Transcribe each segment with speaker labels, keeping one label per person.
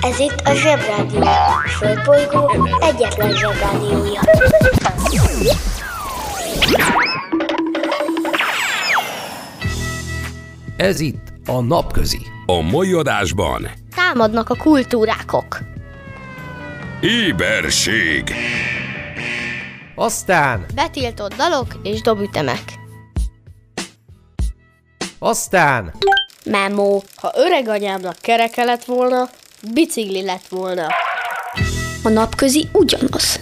Speaker 1: Ez itt a Zsebrádió. A Földbolygó egyetlen Zsebrádiója.
Speaker 2: Ez itt a Napközi.
Speaker 3: A mai adásban
Speaker 1: Támadnak a kultúrákok.
Speaker 3: Éberség
Speaker 2: Aztán,
Speaker 1: Betiltott dalok és dobütemek.
Speaker 2: aztán,
Speaker 1: Memo.
Speaker 4: Ha öreg anyámnak kereke lett volna, bicikli lett volna.
Speaker 1: A napközi ugyanaz,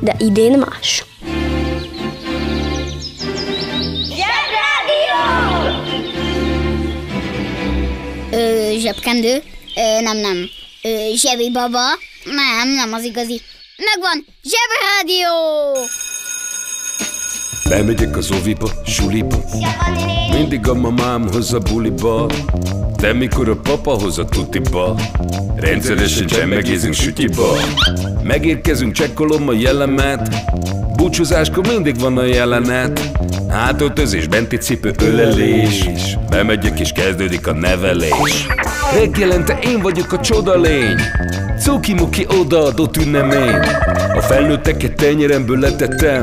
Speaker 1: de idén más.
Speaker 5: Ö, zsebkendő? Ö, nem, nem. Ö, zsebi baba? Nem, nem az igazi. Megvan! Zsebrádió!
Speaker 3: Bemegyek az oviba, suliba. Mindig a mamám hoz a buliba. De mikor a papa hoz a tutiba. Rendszeresen csemmegézünk sütyiba Megérkezünk, csekkolom a jellemet. Búcsúzáskor mindig van a jelenet. Hátöltözés, benti cipő, ölelés. Bemegyek és kezdődik a nevelés. Reggelente én vagyok a csoda lény. Cuki-muki odaadott ünnemény. A felnőtteket tenyeremből letettem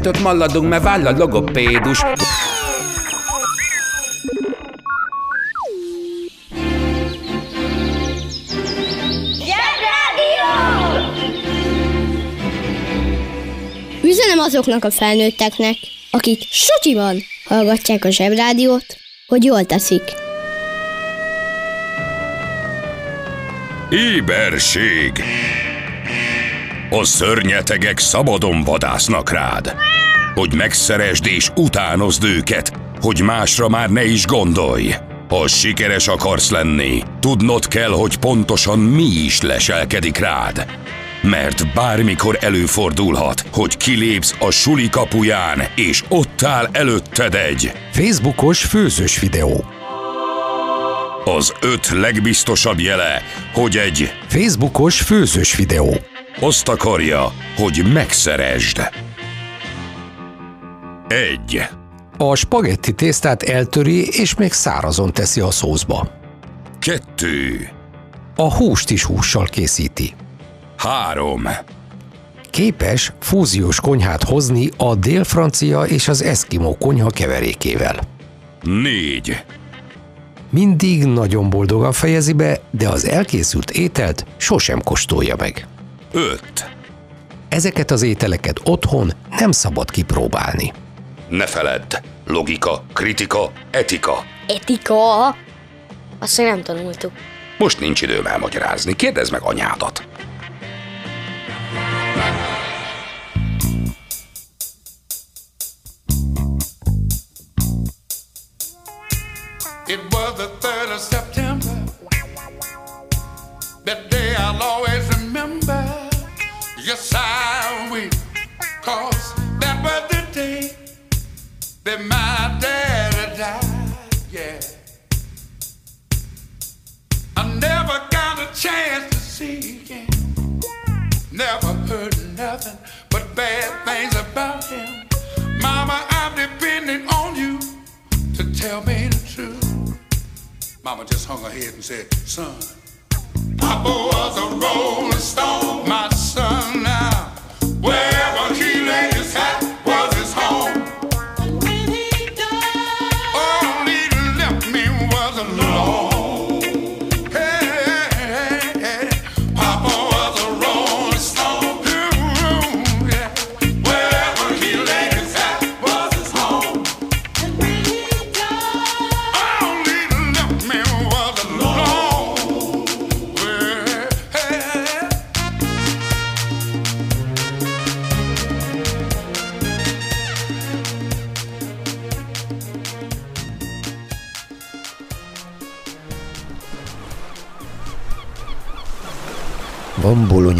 Speaker 3: kettőt maladunk, mert váll a logopédus.
Speaker 5: Üzenem azoknak a felnőtteknek, akik sutyiban hallgatják a zsebrádiót, hogy jól teszik.
Speaker 3: Éberség A szörnyetegek szabadon vadásznak rád Hogy megszeresd és utánozd őket Hogy másra már ne is gondolj Ha sikeres akarsz lenni Tudnod kell, hogy pontosan mi is leselkedik rád mert bármikor előfordulhat, hogy kilépsz a suli kapuján, és ott áll előtted egy
Speaker 2: Facebookos főzős videó.
Speaker 3: az öt legbiztosabb jele, hogy egy
Speaker 2: Facebookos főzős videó.
Speaker 3: Azt akarja, hogy megszeresd. Egy.
Speaker 2: A spagetti tésztát eltöri és még szárazon teszi a szózba.
Speaker 3: Kettő.
Speaker 2: A húst is hússal készíti.
Speaker 3: Három.
Speaker 2: Képes fúziós konyhát hozni a dél-francia és az eszkimó konyha keverékével.
Speaker 3: Négy.
Speaker 2: Mindig nagyon boldogan fejezi be, de az elkészült ételt sosem kóstolja meg.
Speaker 3: Öt.
Speaker 2: Ezeket az ételeket otthon nem szabad kipróbálni.
Speaker 3: Ne feledd. Logika, kritika, etika.
Speaker 4: Etika? Azt még nem tanultuk.
Speaker 3: Most nincs időm elmagyarázni. Kérdezd meg anyádat.
Speaker 6: It was the 3rd of September. That day I'll always remember. Yes, I will. Cause that was the day that my daddy died. Yeah. I never got a chance to see him. Never heard nothing but bad things about him. Mama, I'm depending on you to tell me the truth. Mama just hung her head and said, son, Papa was a rolling stone, my son now. Wherever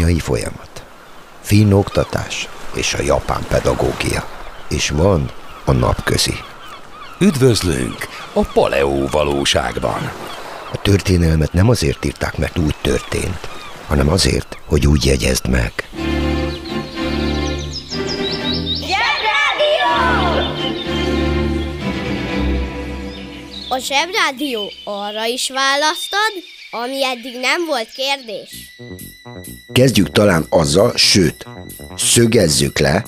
Speaker 7: bolonyai folyamat, finn oktatás és a japán pedagógia, és van a napközi.
Speaker 2: Üdvözlünk a Paleó valóságban.
Speaker 7: A történelmet nem azért írták, mert úgy történt, hanem azért, hogy úgy jegyezd meg.
Speaker 1: A zsebrádió arra is választad, ami eddig nem volt kérdés.
Speaker 7: Kezdjük talán azzal, sőt, szögezzük le,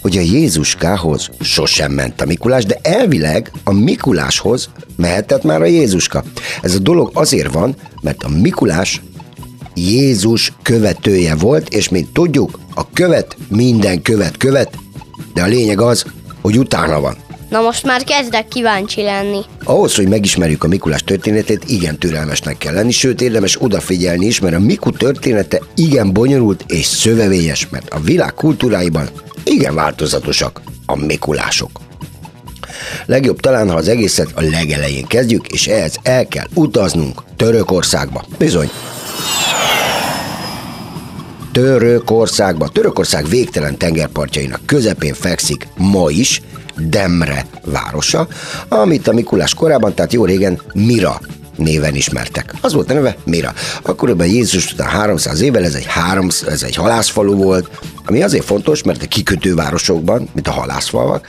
Speaker 7: hogy a Jézuskához sosem ment a Mikulás, de elvileg a Mikuláshoz mehetett már a Jézuska. Ez a dolog azért van, mert a Mikulás Jézus követője volt, és mint tudjuk, a követ minden követ követ, de a lényeg az, hogy utána van.
Speaker 4: Na most már kezdek kíváncsi lenni.
Speaker 7: Ahhoz, hogy megismerjük a Mikulás történetét, igen türelmesnek kell lenni, sőt érdemes odafigyelni is, mert a Miku története igen bonyolult és szövevényes, mert a világ kultúráiban igen változatosak a Mikulások. Legjobb talán, ha az egészet a legelején kezdjük, és ehhez el kell utaznunk Törökországba. Bizony. Törökországba. Törökország végtelen tengerpartjainak közepén fekszik ma is, Demre városa, amit a Mikulás korában, tehát jó régen Mira néven ismertek. Az volt a neve Mira. Akkoriban Jézus után 300 évvel ez egy, három, ez egy halászfalu volt, ami azért fontos, mert a kikötővárosokban, mint a halászfalvak,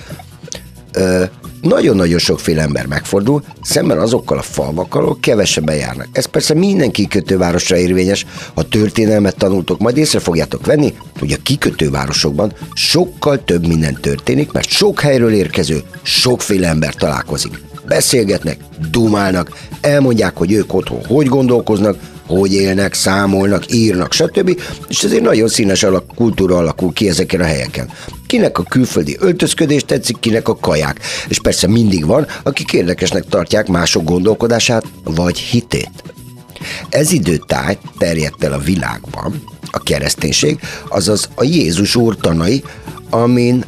Speaker 7: nagyon-nagyon sokféle ember megfordul, szemben azokkal a falvakkal, ahol kevesebben járnak. Ez persze minden kikötővárosra érvényes, ha történelmet tanultok, majd észre fogjátok venni, hogy a kikötővárosokban sokkal több minden történik, mert sok helyről érkező, sokféle ember találkozik. Beszélgetnek, dumálnak, elmondják, hogy ők otthon hogy gondolkoznak, hogy élnek, számolnak, írnak, stb. És ezért nagyon színes alak, kultúra alakul ki ezeken a helyeken. Kinek a külföldi öltözködés tetszik, kinek a kaják. És persze mindig van, akik érdekesnek tartják mások gondolkodását vagy hitét. Ez időtáj terjedt el a világban, a kereszténység, azaz a Jézus úr tanai, amin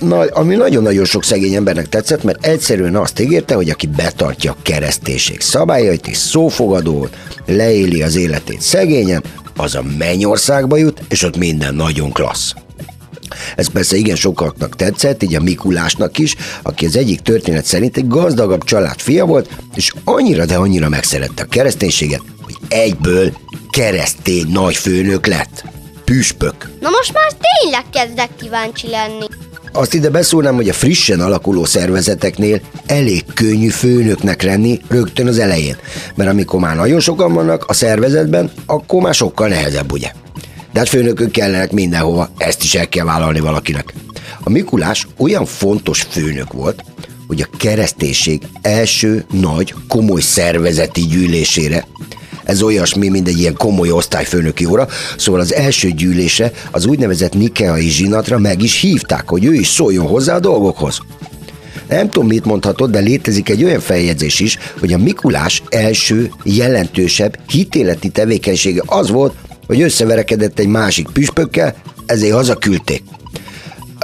Speaker 7: na, ami nagyon-nagyon sok szegény embernek tetszett, mert egyszerűen azt ígérte, hogy aki betartja a kereszténység szabályait és szófogadó, leéli az életét szegényen, az a mennyországba jut, és ott minden nagyon klassz. Ez persze igen sokaknak tetszett, így a Mikulásnak is, aki az egyik történet szerint egy gazdagabb család fia volt, és annyira, de annyira megszerette a kereszténységet, hogy egyből keresztény nagyfőnök lett. Püspök.
Speaker 1: Na most már tényleg kezdek kíváncsi lenni.
Speaker 7: Azt ide beszólnám, hogy a frissen alakuló szervezeteknél elég könnyű főnöknek lenni rögtön az elején. Mert amikor már nagyon sokan vannak a szervezetben, akkor már sokkal nehezebb, ugye? De hát főnökök kellenek mindenhova, ezt is el kell vállalni valakinek. A Mikulás olyan fontos főnök volt, hogy a kereszténység első nagy, komoly szervezeti gyűlésére ez olyasmi, mint egy ilyen komoly osztályfőnöki óra, szóval az első gyűlése az úgynevezett Nikeai zsinatra meg is hívták, hogy ő is szóljon hozzá a dolgokhoz. Nem tudom, mit mondhatod, de létezik egy olyan feljegyzés is, hogy a Mikulás első, jelentősebb hitéleti tevékenysége az volt, hogy összeverekedett egy másik püspökkel, ezért hazaküldték.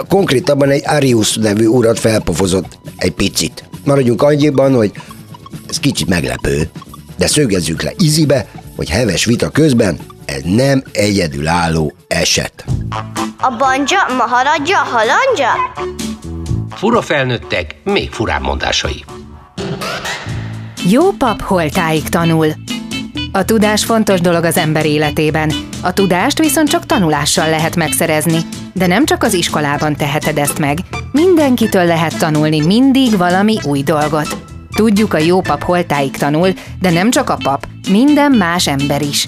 Speaker 7: Konkrétabban egy Arius nevű urat felpofozott egy picit. Maradjunk annyiban, hogy ez kicsit meglepő, de szögezzük le izibe, hogy heves vita közben ez nem egyedülálló eset.
Speaker 1: A banja, maharadja, halandja?
Speaker 2: Fura felnőttek, még furább mondásai.
Speaker 8: Jó pap holtáig tanul. A tudás fontos dolog az ember életében. A tudást viszont csak tanulással lehet megszerezni. De nem csak az iskolában teheted ezt meg. Mindenkitől lehet tanulni mindig valami új dolgot. Tudjuk, a jó pap holtáig tanul, de nem csak a pap, minden más ember is.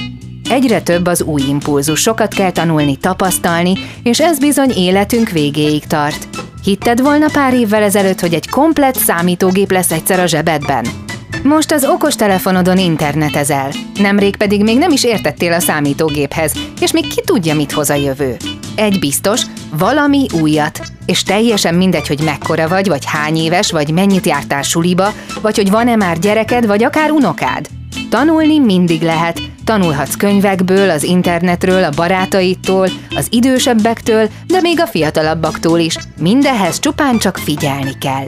Speaker 8: Egyre több az új impulzus, sokat kell tanulni, tapasztalni, és ez bizony életünk végéig tart. Hitted volna pár évvel ezelőtt, hogy egy komplett számítógép lesz egyszer a zsebedben? Most az okostelefonodon internetezel. Nemrég pedig még nem is értettél a számítógéphez, és még ki tudja, mit hoz a jövő. Egy biztos, valami újat. És teljesen mindegy, hogy mekkora vagy, vagy hány éves, vagy mennyit jártál suliba, vagy hogy van-e már gyereked, vagy akár unokád. Tanulni mindig lehet. Tanulhatsz könyvekből, az internetről, a barátaitól, az idősebbektől, de még a fiatalabbaktól is. Mindehhez csupán csak figyelni kell.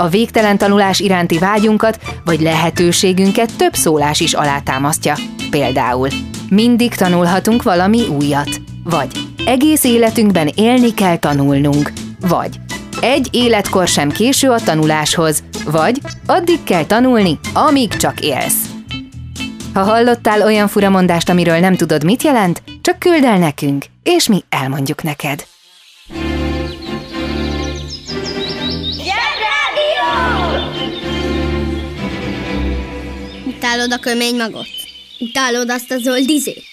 Speaker 8: A végtelen tanulás iránti vágyunkat vagy lehetőségünket több szólás is alátámasztja. Például Mindig tanulhatunk valami újat. Vagy egész életünkben élni kell tanulnunk. Vagy egy életkor sem késő a tanuláshoz. Vagy addig kell tanulni, amíg csak élsz. Ha hallottál olyan furamondást, amiről nem tudod, mit jelent, csak küld el nekünk, és mi elmondjuk neked.
Speaker 9: Utálod a kömény magot? Utálod azt a zöld izét?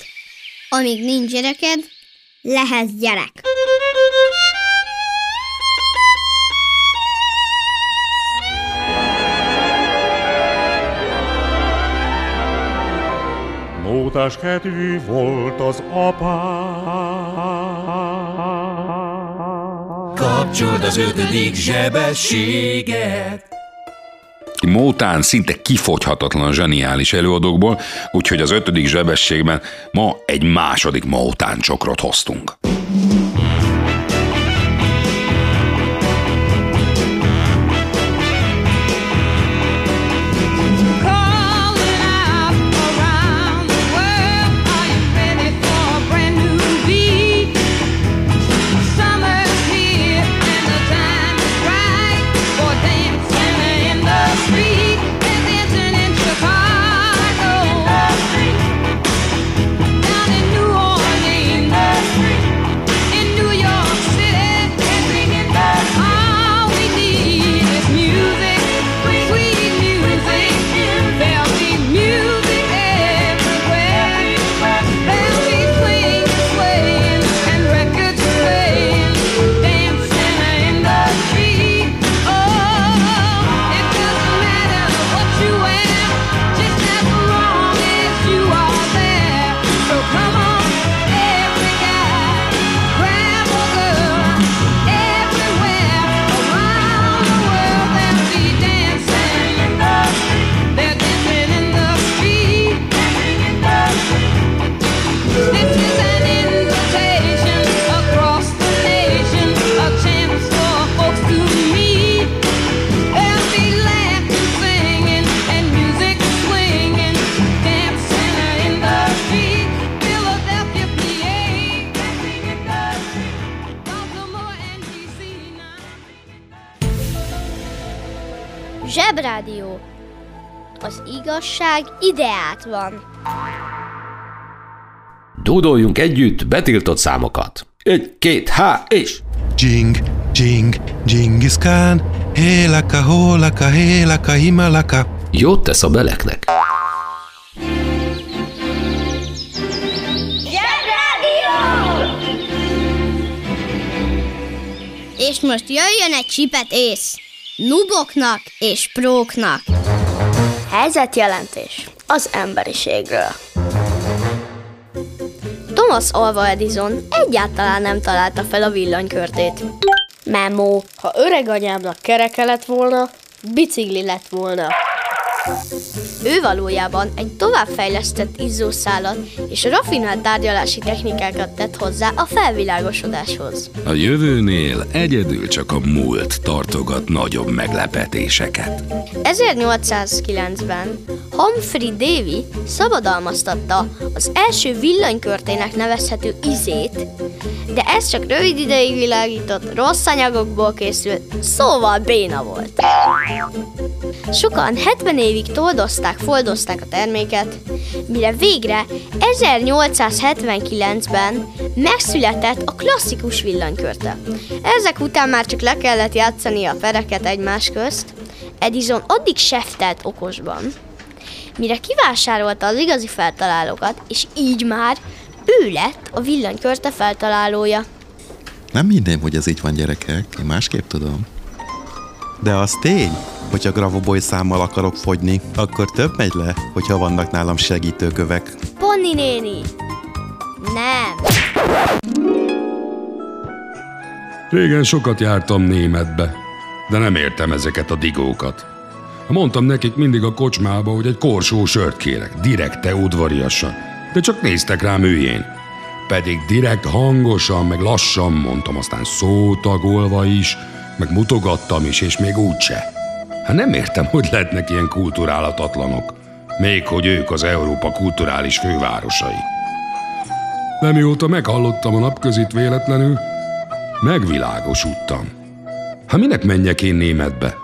Speaker 9: Amíg nincs gyereked, lehetsz gyerek.
Speaker 10: Mótás kedvű volt az apá.
Speaker 3: Kapcsold az ötödik zsebességet.
Speaker 11: Mótán szinte kifogyhatatlan zseniális előadókból, úgyhogy az ötödik zsebességben ma egy második Mótán csokrot hoztunk.
Speaker 12: Zsebrádió. Az igazság ideát van.
Speaker 2: Dúdoljunk együtt betiltott számokat. Egy, két, há, és...
Speaker 13: Jing, jing, Genghis Khan, hélaka, hólaka, hélaka, himalaka.
Speaker 2: Jót tesz a beleknek.
Speaker 9: És most jöjjön egy csipet ész. Nuboknak és próknak.
Speaker 4: Helyzetjelentés az emberiségről. Thomas Alva Edison egyáltalán nem találta fel a villanykörtét. Memo, ha öreg anyámnak kereke lett volna, bicikli lett volna. Ő valójában egy továbbfejlesztett izzószálat és rafinált tárgyalási technikákat tett hozzá a felvilágosodáshoz.
Speaker 11: A jövőnél egyedül csak a múlt tartogat nagyobb meglepetéseket.
Speaker 4: 1809-ben Humphrey Davy szabadalmaztatta az első villanykörtének nevezhető izét, de ez csak rövid ideig világított, rossz anyagokból készült, szóval béna volt. Sokan 70 évig toldozták, foldozták a terméket, mire végre 1879-ben megszületett a klasszikus villanykörte. Ezek után már csak le kellett játszani a pereket egymás közt, Edison addig seftelt okosban, mire kivásárolta az igazi feltalálókat, és így már ő lett a villanykörte feltalálója.
Speaker 13: Nem hinném, hogy ez így van, gyerekek. Én másképp tudom. De az tény, hogyha Gravoboy számmal akarok fogyni, akkor több megy le, hogyha vannak nálam segítőkövek.
Speaker 4: Ponni néni! Nem!
Speaker 11: Régen sokat jártam németbe, de nem értem ezeket a digókat. Mondtam nekik mindig a kocsmába, hogy egy korsó sört kérek, direkte udvariasan, de csak néztek rám hülyén. Pedig direkt hangosan, meg lassan mondtam, aztán szótagolva is, meg mutogattam is, és még úgyse. Hát nem értem, hogy lehetnek ilyen kulturálatatlanok. Még hogy ők az Európa kulturális fővárosai.
Speaker 3: de mióta meghallottam a napközit véletlenül, megvilágosodtam. Hát minek menjek én németbe?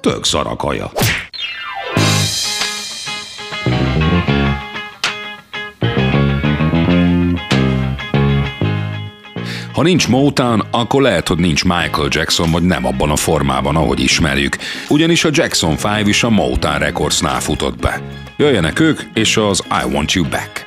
Speaker 3: Tök szarakaja. Ha nincs Motown, akkor lehet, hogy nincs Michael Jackson, vagy nem abban a formában, ahogy ismerjük. Ugyanis a Jackson 5 is a Motown Recordsnál futott be. Jöjjenek ők, és az I Want You Back.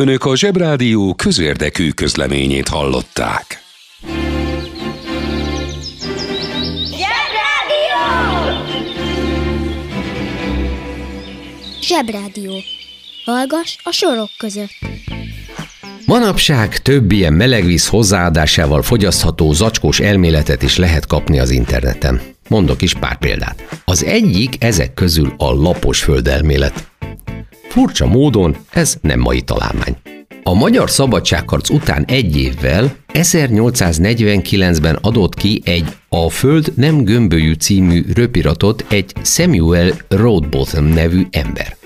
Speaker 3: Önök a Zsebrádió közérdekű közleményét hallották.
Speaker 1: Zsebrádió. Hallgass a sorok között.
Speaker 2: Manapság több ilyen melegvíz hozzáadásával fogyasztható zacskós elméletet is lehet kapni az interneten. Mondok is pár példát. Az egyik ezek közül a lapos földelmélet. Furcsa módon ez nem mai találmány. A magyar szabadságharc után egy évvel 1849-ben adott ki egy A Föld nem gömbölyű című röpiratot egy Samuel Roadbottom nevű ember.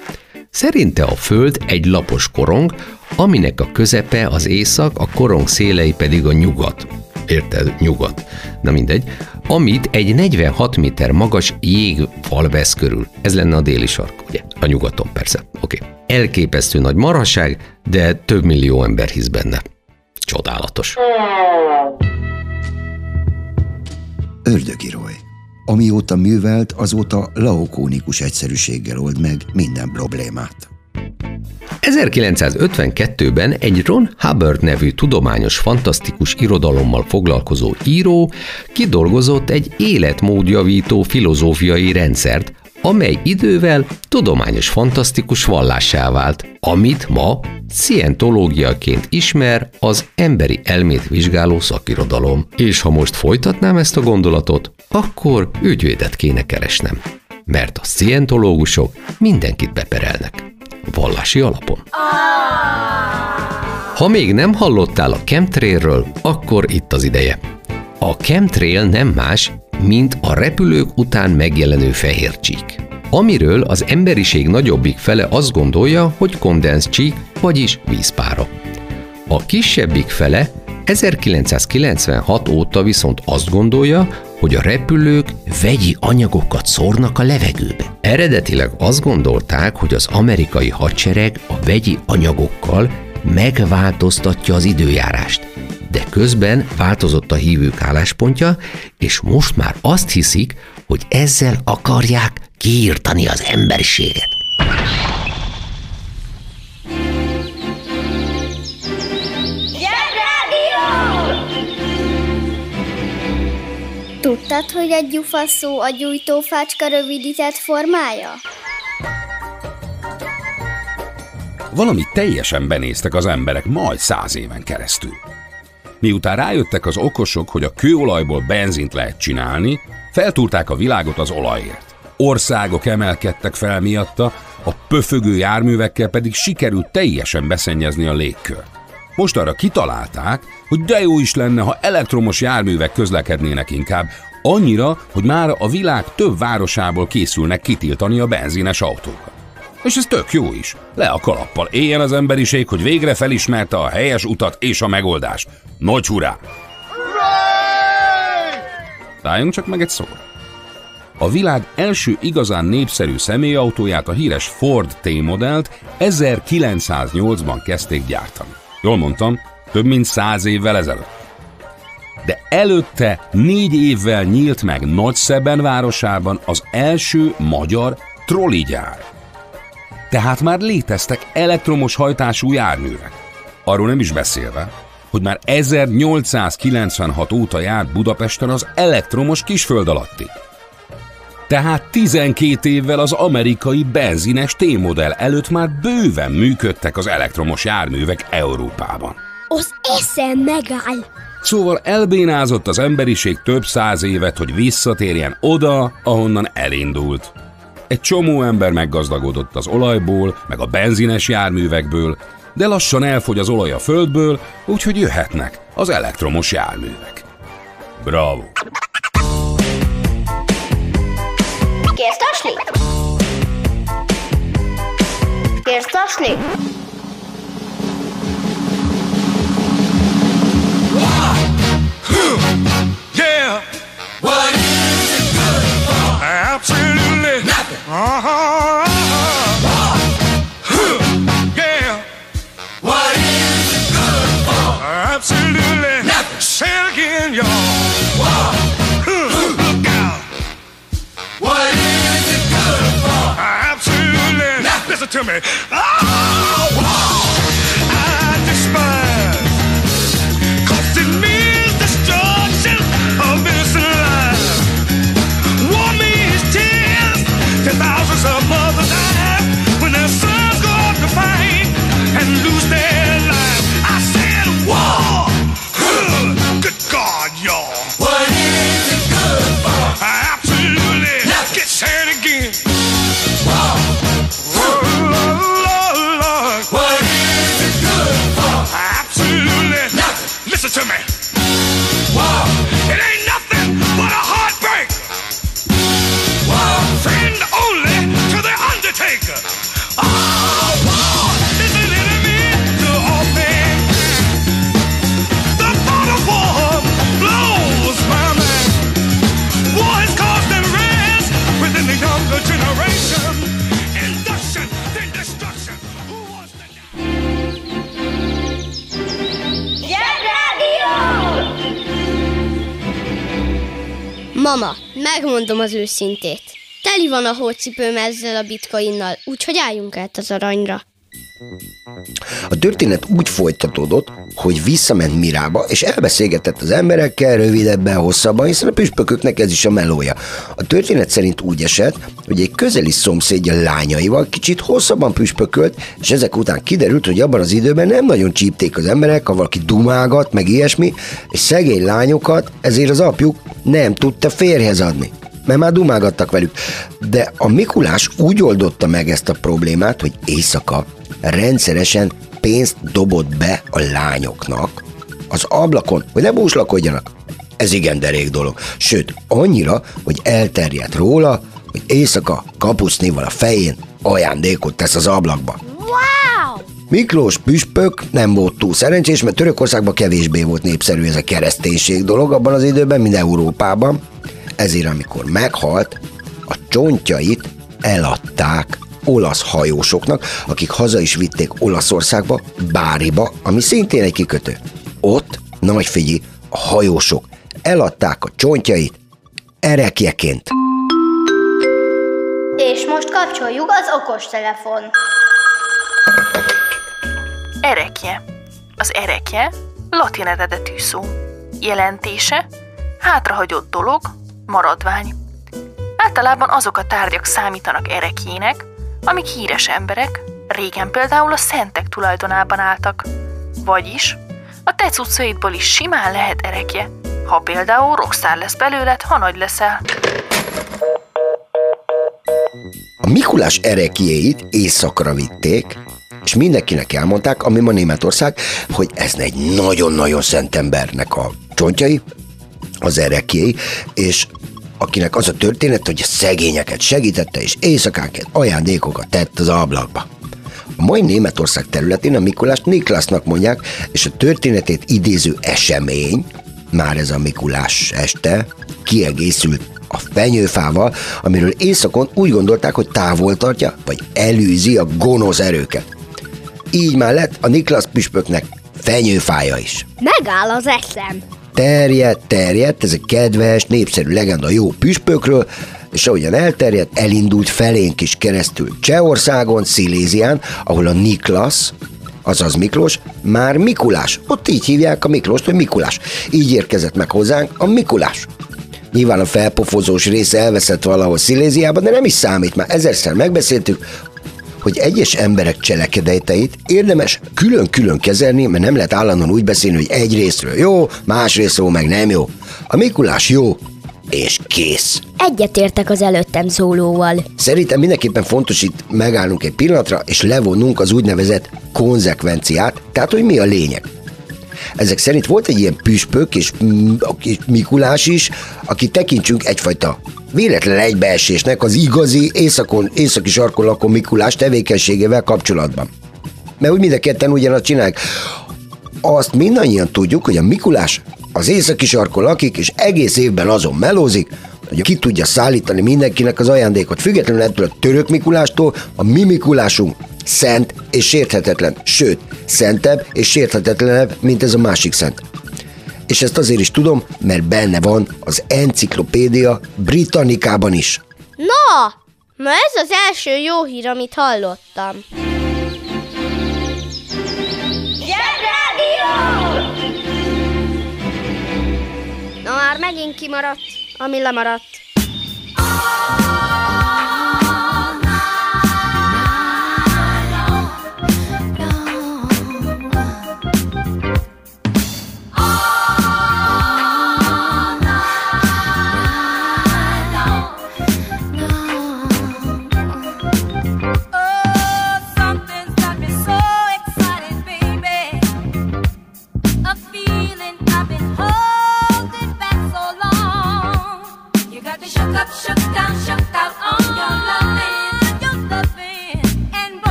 Speaker 2: Szerinte a Föld egy lapos korong, aminek a közepe az észak, a korong szélei pedig a nyugat. Érted? Nyugat. Na mindegy. Amit egy 46 méter magas jégfal vesz körül. Ez lenne a déli sark, ugye? A nyugaton persze. Oké. Okay. Elképesztő nagy marhaság, de több millió ember hisz benne. Csodálatos.
Speaker 7: Ördögiroly. Amióta művelt, azóta laokónikus egyszerűséggel old meg minden problémát.
Speaker 2: 1952-ben egy Ron Hubbard nevű tudományos fantasztikus irodalommal foglalkozó író kidolgozott egy életmódjavító filozófiai rendszert, amely idővel tudományos fantasztikus vallássá vált, amit ma szientológiaként ismer az emberi elmét vizsgáló szakirodalom. És ha most folytatnám ezt a gondolatot, akkor ügyvédet kéne keresnem. Mert a szientológusok mindenkit beperelnek. Vallási alapon. Ha még nem hallottál a chemtrailről, akkor itt az ideje. A chemtrail nem más, mint a repülők után megjelenő fehér csík, amiről az emberiség nagyobbik fele azt gondolja, hogy kondenszcsík, vagyis vízpára. A kisebbik fele 1996 óta viszont azt gondolja, hogy a repülők vegyi anyagokat szórnak a levegőbe. Eredetileg azt gondolták, hogy az amerikai hadsereg a vegyi anyagokkal megváltoztatja az időjárást. De közben változott a hívők álláspontja, és most már azt hiszik, hogy ezzel akarják kiírtani az emberiséget.
Speaker 1: Tudtad, hogy egy gyufa szó a gyújtófácska rövidített formája?
Speaker 3: Valami teljesen benéztek az emberek majd száz éven keresztül. Miután rájöttek az okosok, hogy a kőolajból benzint lehet csinálni, feltúrták a világot az olajért. Országok emelkedtek fel miatta, a pöfögő járművekkel pedig sikerült teljesen beszennyezni a légkört. Most arra kitalálták, hogy de jó is lenne, ha elektromos járművek közlekednének inkább, annyira, hogy már a világ több városából készülnek kitiltani a benzines autókat. És ez tök jó is. Le a kalappal éljen az emberiség, hogy végre felismerte a helyes utat és a megoldást. Nagy hurrá! Álljunk csak meg egy szóra. A világ első igazán népszerű személyautóját, a híres Ford T-modellt 1908-ban kezdték gyártani. Jól mondtam, több mint száz évvel ezelőtt. De előtte négy évvel nyílt meg Nagyszeben városában az első magyar trolligyár. Tehát már léteztek elektromos hajtású járművek. Arról nem is beszélve, hogy már 1896 óta járt Budapesten az elektromos kisföld alatti. Tehát 12 évvel az amerikai benzines T-modell előtt már bőven működtek az elektromos járművek Európában.
Speaker 1: Az eszem megáll.
Speaker 3: Szóval elbénázott az emberiség több száz évet, hogy visszatérjen oda, ahonnan elindult. Egy csomó ember meggazdagodott az olajból, meg a benzines járművekből, de lassan elfogy az olaj a földből, úgyhogy jöhetnek az elektromos járművek. Bravo!
Speaker 1: Kérsz tasni?
Speaker 6: Yeah. What is it good for? Absolutely nothing. Uh-huh. Huh. Yeah. What is it good for? Absolutely nothing. Say it again, y'all. Huh. Look
Speaker 4: megmondom az őszintét. Teli van a hócipőm ezzel a bitcoinnal, úgyhogy álljunk át az aranyra.
Speaker 7: A történet úgy folytatódott, hogy visszament Mirába, és elbeszélgetett az emberekkel rövidebben, hosszabban, hiszen a püspököknek ez is a melója. A történet szerint úgy esett, hogy egy közeli szomszédja lányaival kicsit hosszabban püspökölt, és ezek után kiderült, hogy abban az időben nem nagyon csípték az emberek, ha valaki dumágat, meg ilyesmi, és szegény lányokat ezért az apjuk nem tudta férhez adni mert már dumágattak velük. De a Mikulás úgy oldotta meg ezt a problémát, hogy éjszaka rendszeresen pénzt dobott be a lányoknak az ablakon, hogy ne búslakodjanak. Ez igen derék dolog. Sőt, annyira, hogy elterjedt róla, hogy éjszaka kapusznival a fején ajándékot tesz az ablakba.
Speaker 1: Wow!
Speaker 7: Miklós püspök nem volt túl szerencsés, mert Törökországban kevésbé volt népszerű ez a kereszténység dolog abban az időben, mint Európában. Ezért amikor meghalt, a csontjait eladták olasz hajósoknak, akik haza is vitték Olaszországba, Báriba, ami szintén egy kikötő. Ott, nagy figyi, a hajósok eladták a csontjait erekjeként.
Speaker 1: És most kapcsoljuk az okostelefon.
Speaker 14: Erekje. Az erekje latin eredetű szó. Jelentése hátrahagyott dolog, maradvány. Általában azok a tárgyak számítanak erekjének, amik híres emberek, régen például a szentek tulajdonában álltak. Vagyis a te cuccaidból is simán lehet erekje, ha például rockstar lesz belőled, ha nagy leszel.
Speaker 7: A Mikulás erekjéit éjszakra vitték, és mindenkinek elmondták, ami ma Németország, hogy ez egy nagyon-nagyon szent embernek a csontjai, az erekjéi, és akinek az a történet, hogy a szegényeket segítette, és éjszakánként ajándékokat tett az ablakba. A mai Németország területén a Mikulást Niklasnak mondják, és a történetét idéző esemény, már ez a Mikulás este, kiegészült a fenyőfával, amiről éjszakon úgy gondolták, hogy távol tartja, vagy elűzi a gonosz erőket. Így már lett a Niklas püspöknek fenyőfája is.
Speaker 15: Megáll az eszem.
Speaker 7: Terjedt, terjedt, ez egy kedves, népszerű legenda jó püspökről, és ahogyan elterjedt, elindult felénk is keresztül Csehországon, Szilézián, ahol a Niklas, azaz Miklós, már Mikulás. Ott így hívják a Miklóst, hogy Mikulás. Így érkezett meg hozzánk a Mikulás. Nyilván a felpofozós része elveszett valahol Sziléziában, de nem is számít, már ezerszer megbeszéltük, hogy egyes emberek cselekedeteit érdemes külön-külön kezelni, mert nem lehet állandóan úgy beszélni, hogy egy részről jó, más részről meg nem jó. A Mikulás jó, és kész.
Speaker 1: Egyetértek az előttem szólóval.
Speaker 7: Szerintem mindenképpen fontos itt megállnunk egy pillanatra, és levonnunk az úgynevezett konzekvenciát, tehát hogy mi a lényeg. Ezek szerint volt egy ilyen püspök és Mikulás is, aki tekintsünk egyfajta véletlen egybeesésnek az igazi északon, északi sarkon lakó Mikulás tevékenységével kapcsolatban. Mert úgy mind a ketten ugyanazt csinálják. Azt mindannyian tudjuk, hogy a Mikulás az északi sarkon lakik, és egész évben azon melózik, hogy ki tudja szállítani mindenkinek az ajándékot. Függetlenül ettől a török Mikulástól, a mi Mikulásunk szent és sérthetetlen, sőt, szentebb és sérthetetlenebb, mint ez a másik szent. És ezt azért is tudom, mert benne van az enciklopédia Britannicában is.
Speaker 15: Na, ma ez az első jó hír, amit hallottam. Zsebrádió! Na már megint kimaradt, ami lemaradt.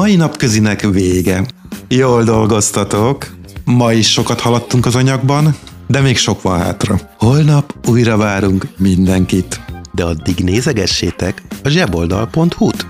Speaker 13: Mai napközinek vége. Jól dolgoztatok, ma is sokat haladtunk az anyagban, de még sok van hátra. Holnap újra várunk mindenkit. De addig nézegessétek a zseboldal.hu-t.